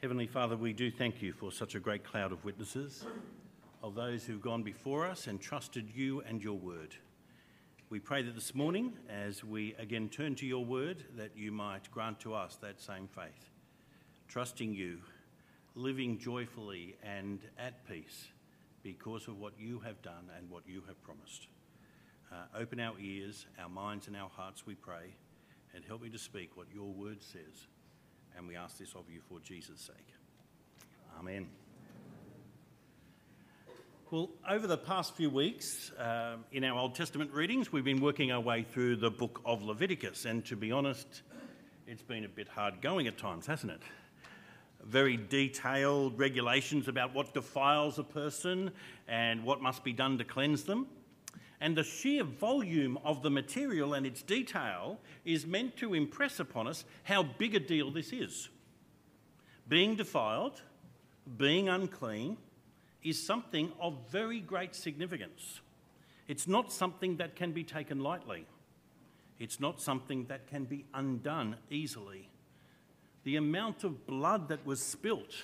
Heavenly Father, we do thank you for such a great cloud of witnesses, of those who've gone before us and trusted you and your word. We pray that this morning, as we again turn to your word, that you might grant to us that same faith, trusting you, living joyfully and at peace because of what you have done and what you have promised. Uh, open our ears, our minds, and our hearts, we pray, and help me to speak what your word says. And we ask this of you for Jesus' sake. Amen. Well, over the past few weeks, uh, in our Old Testament readings, we've been working our way through the book of Leviticus, and to be honest, it's been a bit hard going at times, hasn't it? Very detailed regulations about what defiles a person and what must be done to cleanse them. And the sheer volume of the material and its detail is meant to impress upon us how big a deal this is. Being defiled, being unclean, is something of very great significance. It's not something that can be taken lightly. It's not something that can be undone easily. The amount of blood that was spilt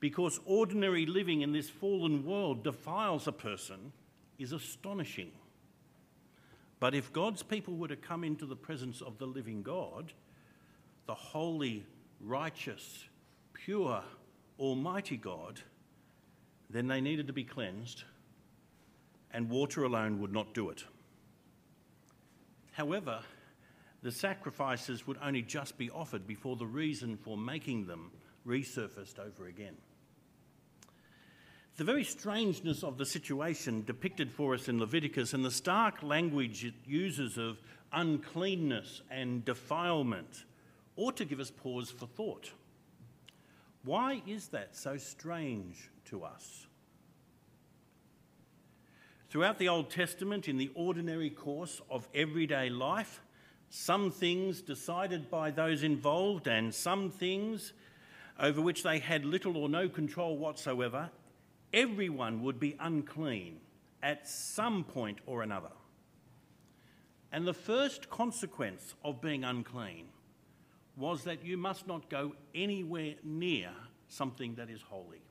because ordinary living in this fallen world defiles a person is astonishing. But if God's people were to come into the presence of the living God, the holy, righteous, pure, almighty God, then they needed to be cleansed, and water alone would not do it. However, the sacrifices would only just be offered before the reason for making them resurfaced over again. The very strangeness of the situation depicted for us in Leviticus and the stark language it uses of uncleanness and defilement ought to give us pause for thought. Why is that so strange to us? Throughout the Old Testament, in the ordinary course of everyday life, some things decided by those involved and some things over which they had little or no control whatsoever everyone would be unclean at some point or another. And the first consequence of being unclean was that you must not go anywhere near something that is holy.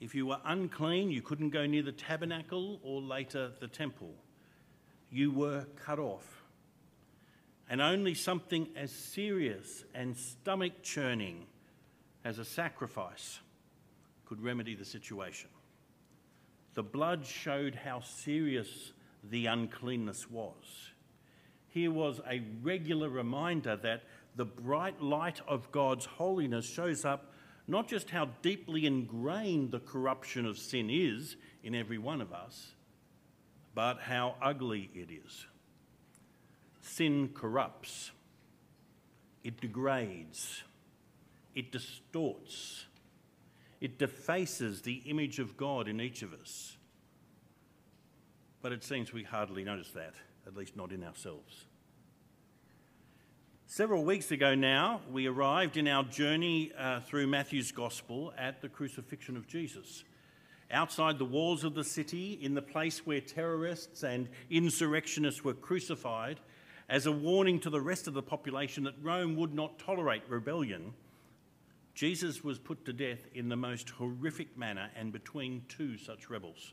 If you were unclean, you couldn't go near the tabernacle or later the temple. You were cut off. And only something as serious and stomach churning as a sacrifice could remedy the situation. The blood showed how serious the uncleanness was. Here was a regular reminder that the bright light of God's holiness shows up not just how deeply ingrained the corruption of sin is in every one of us, but how ugly it is. Sin corrupts, it degrades, it distorts, it defaces the image of God in each of us. But it seems we hardly notice that, at least not in ourselves. Several weeks ago now, we arrived in our journey uh, through Matthew's Gospel at the crucifixion of Jesus. Outside the walls of the city, in the place where terrorists and insurrectionists were crucified, as a warning to the rest of the population that Rome would not tolerate rebellion, Jesus was put to death in the most horrific manner and between two such rebels.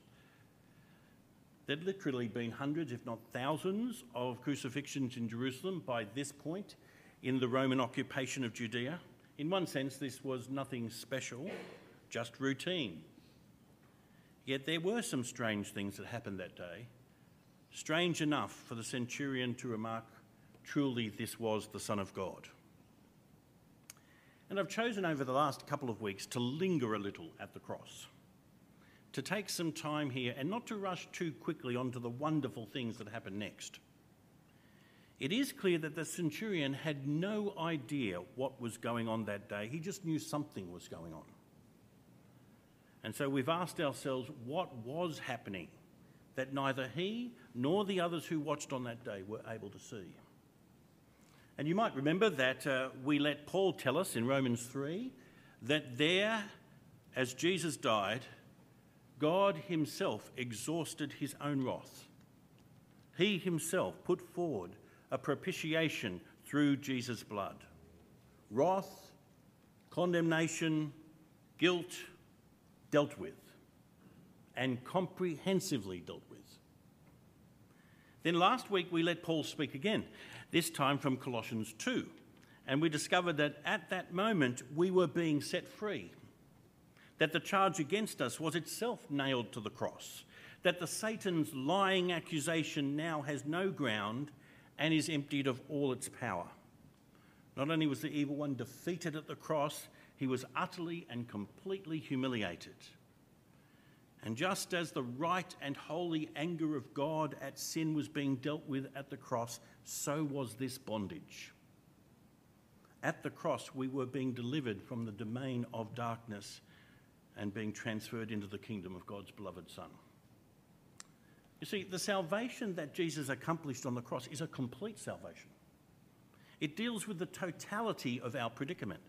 There'd literally been hundreds, if not thousands, of crucifixions in Jerusalem by this point in the Roman occupation of Judea. In one sense, this was nothing special, just routine. Yet there were some strange things that happened that day. Strange enough for the centurion to remark, truly, this was the Son of God. And I've chosen over the last couple of weeks to linger a little at the cross, to take some time here and not to rush too quickly onto the wonderful things that happen next. It is clear that the centurion had no idea what was going on that day, he just knew something was going on. And so we've asked ourselves what was happening that neither he nor the others who watched on that day were able to see. And you might remember that uh, we let Paul tell us in Romans 3 that there, as Jesus died, God himself exhausted his own wrath. He himself put forward a propitiation through Jesus' blood. Wrath condemnation, guilt dealt with, and comprehensively dealt with. Then last week we let Paul speak again, this time from Colossians 2, and we discovered that at that moment we were being set free, that the charge against us was itself nailed to the cross, that the Satan's lying accusation now has no ground and is emptied of all its power. Not only was the evil one defeated at the cross, he was utterly and completely humiliated. And just as the right and holy anger of God at sin was being dealt with at the cross, so was this bondage. At the cross, we were being delivered from the domain of darkness and being transferred into the kingdom of God's beloved Son. You see, the salvation that Jesus accomplished on the cross is a complete salvation. It deals with the totality of our predicament.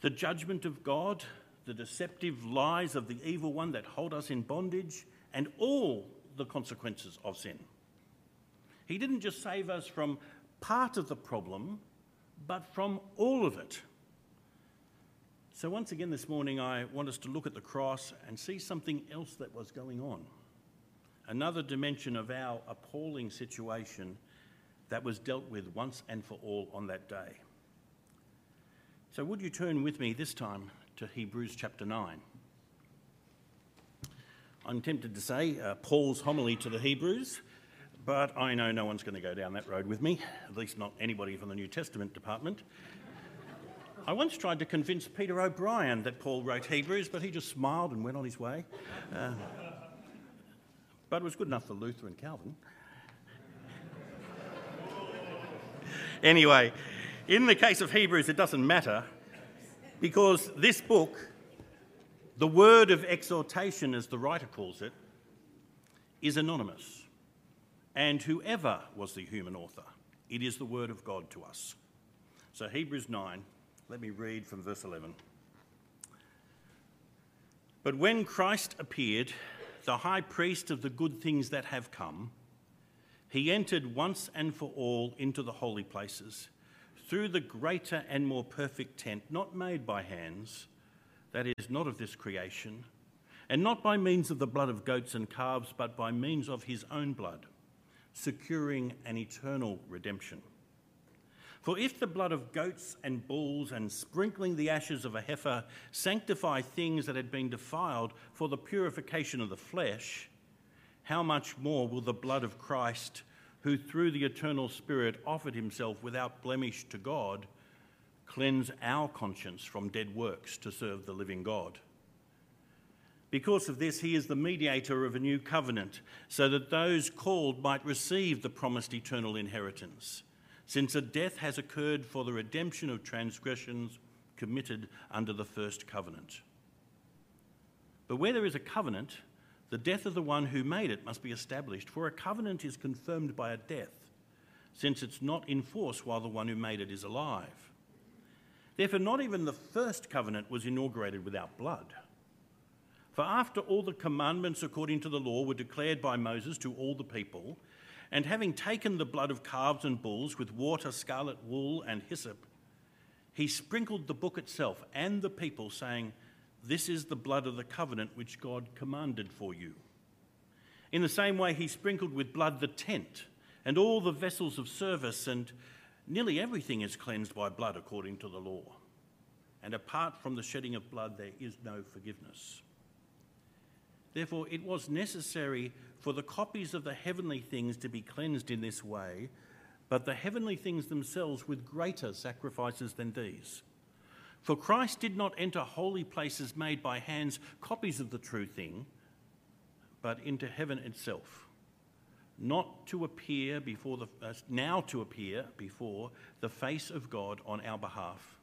The judgment of God, the deceptive lies of the evil one that hold us in bondage, and all the consequences of sin. He didn't just save us from part of the problem, but from all of it. So, once again this morning, I want us to look at the cross and see something else that was going on. Another dimension of our appalling situation that was dealt with once and for all on that day. So, would you turn with me this time to Hebrews chapter 9? I'm tempted to say uh, Paul's homily to the Hebrews, but I know no one's going to go down that road with me, at least not anybody from the New Testament department. I once tried to convince Peter O'Brien that Paul wrote Hebrews, but he just smiled and went on his way. Uh, but it was good enough for Luther and Calvin. anyway, in the case of Hebrews, it doesn't matter because this book, the word of exhortation, as the writer calls it, is anonymous. And whoever was the human author, it is the word of God to us. So, Hebrews 9, let me read from verse 11. But when Christ appeared, the high priest of the good things that have come, he entered once and for all into the holy places through the greater and more perfect tent, not made by hands, that is, not of this creation, and not by means of the blood of goats and calves, but by means of his own blood, securing an eternal redemption. For if the blood of goats and bulls and sprinkling the ashes of a heifer sanctify things that had been defiled for the purification of the flesh, how much more will the blood of Christ, who through the eternal Spirit offered himself without blemish to God, cleanse our conscience from dead works to serve the living God? Because of this, he is the mediator of a new covenant, so that those called might receive the promised eternal inheritance since a death has occurred for the redemption of transgressions committed under the first covenant. But where there is a covenant, the death of the one who made it must be established, for a covenant is confirmed by a death, since it's not in force while the one who made it is alive. Therefore, not even the first covenant was inaugurated without blood. For after all the commandments according to the law were declared by Moses to all the people, and having taken the blood of calves and bulls with water, scarlet wool, and hyssop, he sprinkled the book itself and the people, saying, This is the blood of the covenant which God commanded for you. In the same way, he sprinkled with blood the tent and all the vessels of service, and nearly everything is cleansed by blood according to the law. And apart from the shedding of blood, there is no forgiveness. Therefore, it was necessary for the copies of the heavenly things to be cleansed in this way, but the heavenly things themselves with greater sacrifices than these. For Christ did not enter holy places made by hands, copies of the true thing, but into heaven itself, not to appear before the uh, now to appear before the face of God on our behalf,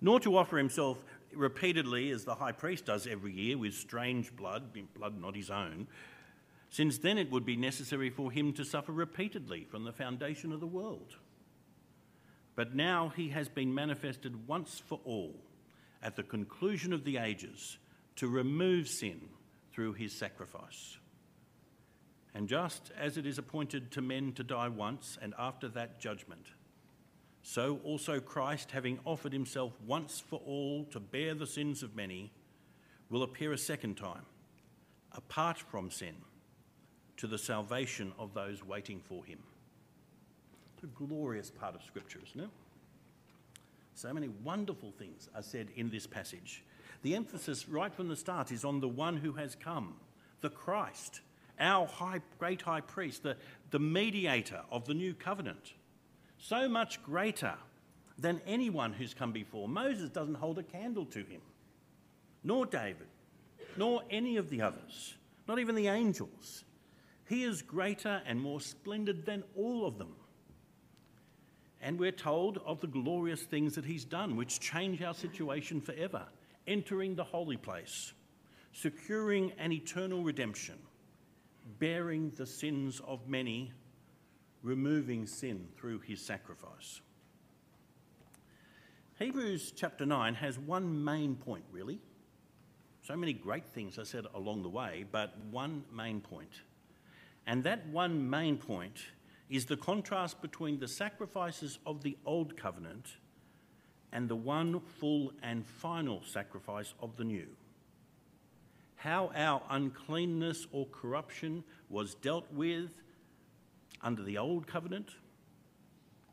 nor to offer himself repeatedly as the high priest does every year with strange blood, blood not his own, since then it would be necessary for him to suffer repeatedly from the foundation of the world. But now he has been manifested once for all at the conclusion of the ages to remove sin through his sacrifice. And just as it is appointed to men to die once and after that judgment, so also Christ, having offered himself once for all to bear the sins of many, will appear a second time, apart from sin, to the salvation of those waiting for him. A glorious part of Scripture, isn't it? So many wonderful things are said in this passage. The emphasis right from the start is on the one who has come, the Christ, our high, great high priest, the, the mediator of the new covenant. So much greater than anyone who's come before. Moses doesn't hold a candle to him, nor David, nor any of the others, not even the angels. He is greater and more splendid than all of them. And we're told of the glorious things that he's done, which change our situation forever entering the holy place, securing an eternal redemption, bearing the sins of many, removing sin through his sacrifice. Hebrews chapter 9 has one main point, really. So many great things are said along the way, but one main point. And that one main point is the contrast between the sacrifices of the Old Covenant and the one full and final sacrifice of the new. How our uncleanness or corruption was dealt with under the Old Covenant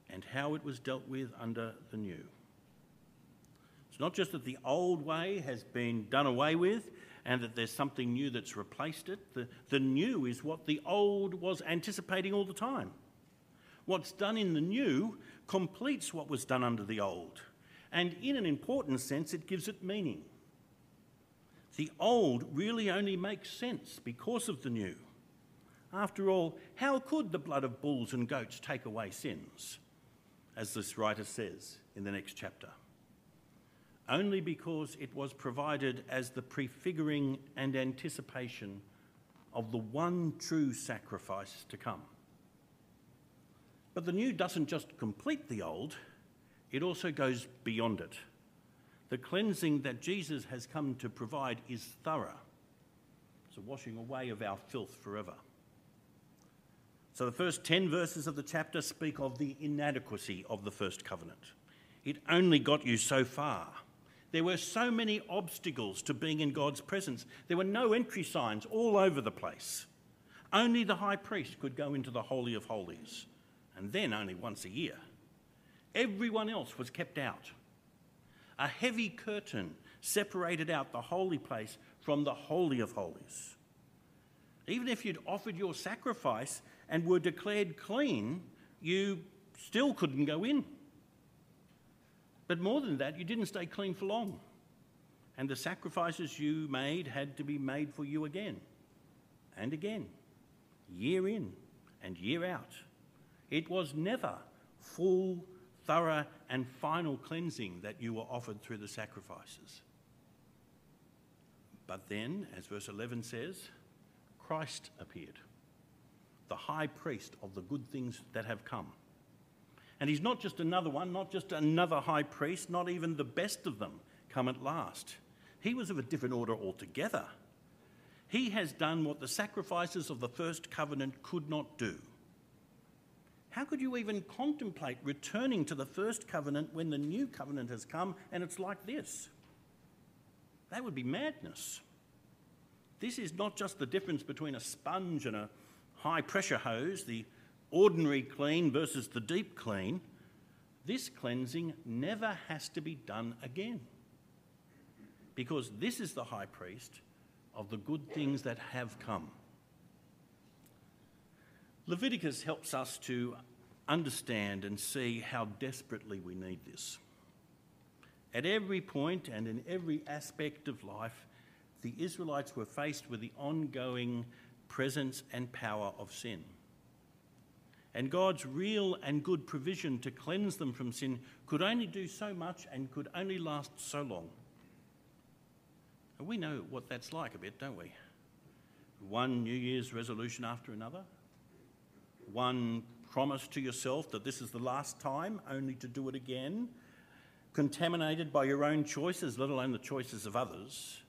and how it was dealt with under the new. It's not just that the old way has been done away with and that there's something new that's replaced it. The, the new is what the old was anticipating all the time. What's done in the new completes what was done under the old, and in an important sense, it gives it meaning. The old really only makes sense because of the new. After all, how could the blood of bulls and goats take away sins? As this writer says in the next chapter. Only because it was provided as the prefiguring and anticipation of the one true sacrifice to come. But the new doesn't just complete the old, it also goes beyond it. The cleansing that Jesus has come to provide is thorough. It's a washing away of our filth forever. So the first 10 verses of the chapter speak of the inadequacy of the first covenant. It only got you so far. There were so many obstacles to being in God's presence. There were no entry signs all over the place. Only the high priest could go into the Holy of Holies and then only once a year. Everyone else was kept out. A heavy curtain separated out the holy place from the Holy of Holies. Even if you'd offered your sacrifice and were declared clean, you still couldn't go in. But more than that, you didn't stay clean for long. And the sacrifices you made had to be made for you again and again, year in and year out. It was never full, thorough, and final cleansing that you were offered through the sacrifices. But then, as verse 11 says, Christ appeared, the high priest of the good things that have come. And he's not just another one, not just another high priest, not even the best of them come at last. He was of a different order altogether. He has done what the sacrifices of the first covenant could not do. How could you even contemplate returning to the first covenant when the new covenant has come and it's like this? That would be madness. This is not just the difference between a sponge and a high pressure hose, the ordinary clean versus the deep clean. This cleansing never has to be done again. Because this is the high priest of the good things that have come. Leviticus helps us to understand and see how desperately we need this. At every point and in every aspect of life, the Israelites were faced with the ongoing presence and power of sin. And God's real and good provision to cleanse them from sin could only do so much and could only last so long. And we know what that's like a bit, don't we? One New Year's resolution after another, one promise to yourself that this is the last time, only to do it again, contaminated by your own choices, let alone the choices of others.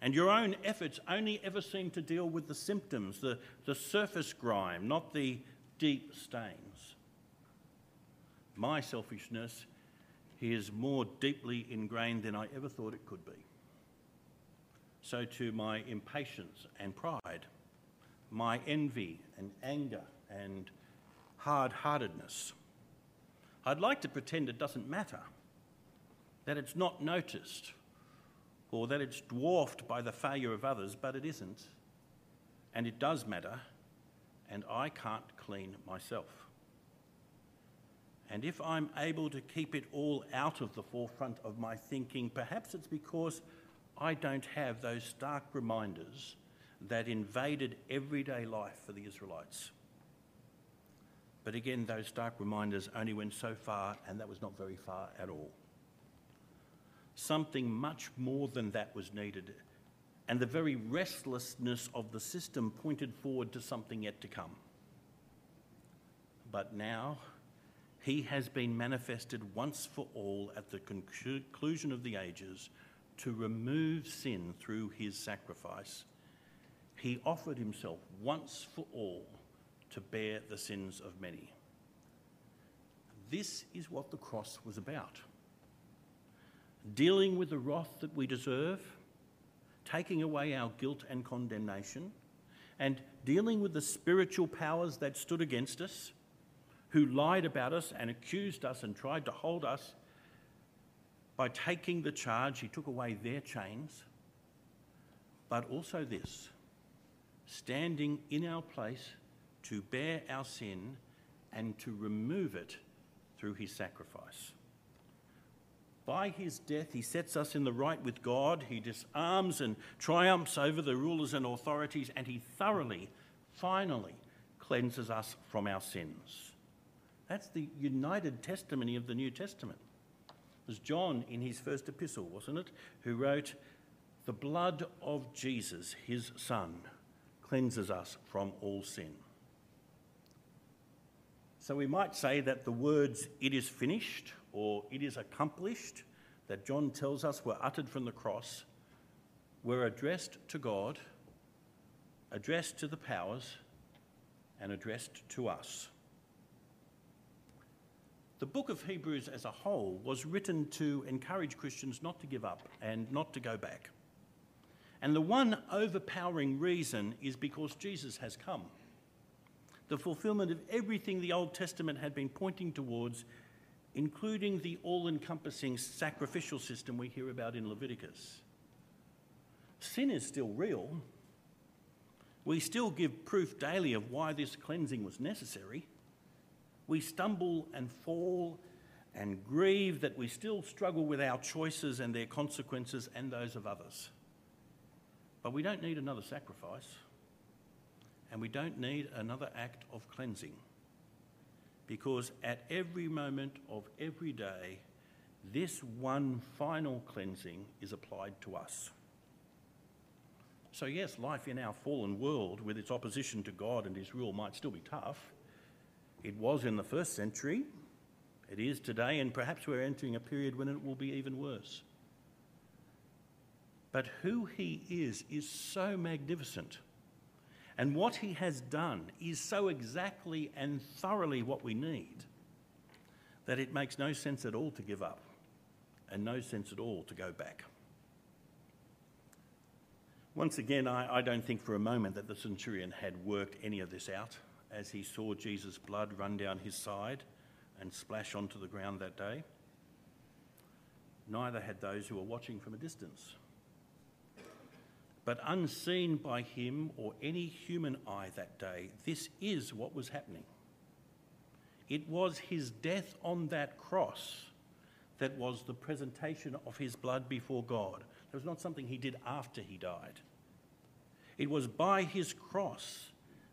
And your own efforts only ever seem to deal with the symptoms, the, the surface grime, not the deep stains. my selfishness, is more deeply ingrained than I ever thought it could be. So too my impatience and pride, my envy and anger and hard heartedness. I'd like to pretend it doesn't matter, that it's not noticed, or that it's dwarfed by the failure of others, but it isn't. And it does matter, and I can't clean myself. And if I'm able to keep it all out of the forefront of my thinking, perhaps it's because I don't have those stark reminders that invaded everyday life for the Israelites. But again, those stark reminders only went so far, and that was not very far at all. Something much more than that was needed, and the very restlessness of the system pointed forward to something yet to come. But now, he has been manifested once for all at the conclusion of the ages to remove sin through his sacrifice. He offered himself once for all to bear the sins of many. This is what the cross was about dealing with the wrath that we deserve, taking away our guilt and condemnation, and dealing with the spiritual powers that stood against us who lied about us and accused us and tried to hold us, by taking the charge, he took away their chains. But also this standing in our place to bear our sin and to remove it through his sacrifice. By his death, he sets us in the right with God. He disarms and triumphs over the rulers and authorities, and he thoroughly, finally, cleanses us from our sins. That's the united testimony of the New Testament. It was John in his first epistle, wasn't it, who wrote, The blood of Jesus, his Son, cleanses us from all sin. So we might say that the words, it is finished, or it is accomplished, that John tells us were uttered from the cross, were addressed to God, addressed to the powers, and addressed to us. The book of Hebrews as a whole was written to encourage Christians not to give up and not to go back. And the one overpowering reason is because Jesus has come. The fulfillment of everything the Old Testament had been pointing towards, including the all encompassing sacrificial system we hear about in Leviticus. Sin is still real. We still give proof daily of why this cleansing was necessary. We stumble and fall and grieve that we still struggle with our choices and their consequences and those of others. But we don't need another sacrifice, and we don't need another act of cleansing. Because at every moment of every day, this one final cleansing is applied to us. So, yes, life in our fallen world with its opposition to God and His rule might still be tough. It was in the first century, it is today, and perhaps we're entering a period when it will be even worse. But who he is is so magnificent. And what he has done is so exactly and thoroughly what we need that it makes no sense at all to give up and no sense at all to go back. Once again, I, I don't think for a moment that the centurion had worked any of this out as he saw Jesus' blood run down his side and splash onto the ground that day. Neither had those who were watching from a distance. But unseen by him or any human eye that day, this is what was happening. It was his death on that cross that was the presentation of his blood before God. It was not something he did after he died. It was by his cross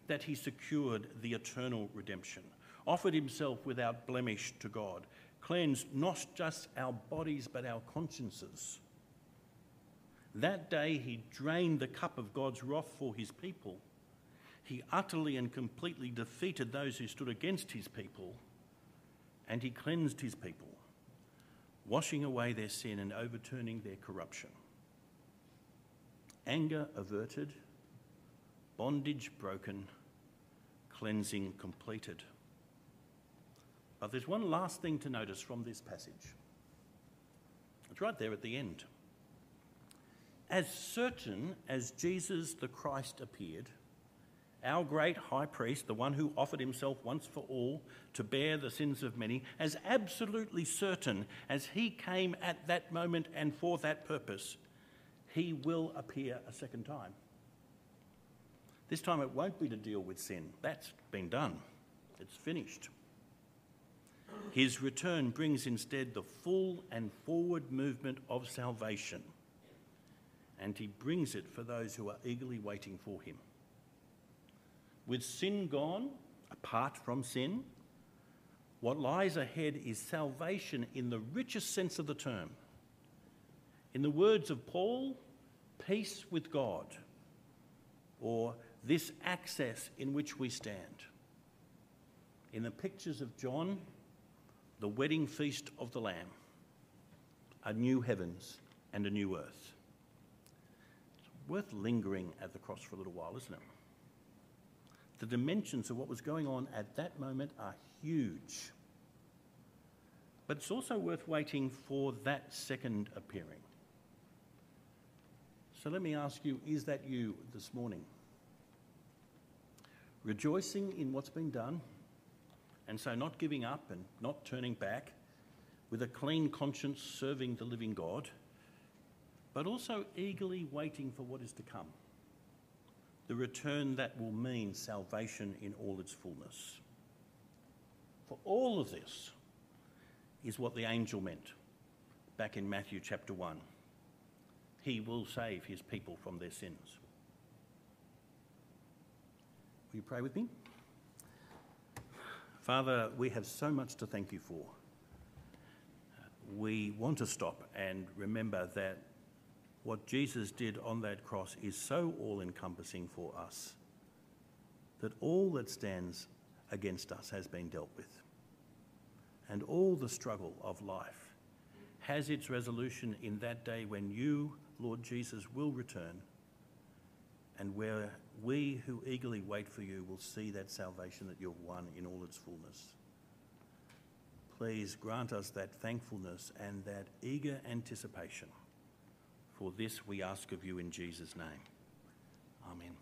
that he secured the eternal redemption, offered himself without blemish to God, cleansed not just our bodies but our consciences. That day he drained the cup of God's wrath for his people. He utterly and completely defeated those who stood against his people, and he cleansed his people, washing away their sin and overturning their corruption. Anger averted, bondage broken cleansing completed. But there's one last thing to notice from this passage. It's right there at the end. As certain as Jesus the Christ appeared, our great high priest, the one who offered himself once for all to bear the sins of many, as absolutely certain as he came at that moment and for that purpose, he will appear a second time. This time it won't be to deal with sin. That's been done, it's finished. His return brings instead the full and forward movement of salvation, and he brings it for those who are eagerly waiting for him. With sin gone, apart from sin, what lies ahead is salvation in the richest sense of the term. In the words of Paul, peace with God, or this access in which we stand. In the pictures of John, the wedding feast of the Lamb, a new heavens and a new earth. Worth lingering at the cross for a little while, isn't it? The dimensions of what was going on at that moment are huge. But it's also worth waiting for that second appearing. So let me ask you is that you this morning? Rejoicing in what's been done, and so not giving up and not turning back, with a clean conscience serving the living God, but also eagerly waiting for what is to come the return that will mean salvation in all its fullness. For all of this is what the angel meant back in Matthew chapter 1. He will save his people from their sins. Will you pray with me? Father, we have so much to thank you for. We want to stop and remember that what Jesus did on that cross is so all encompassing for us that all that stands against us has been dealt with. And all the struggle of life has its resolution in that day when you, Lord Jesus, will return and where we who eagerly wait for you will see that salvation that you've won in all its fullness. Please grant us that thankfulness and that eager anticipation for this we ask of you in Jesus' name. Amen.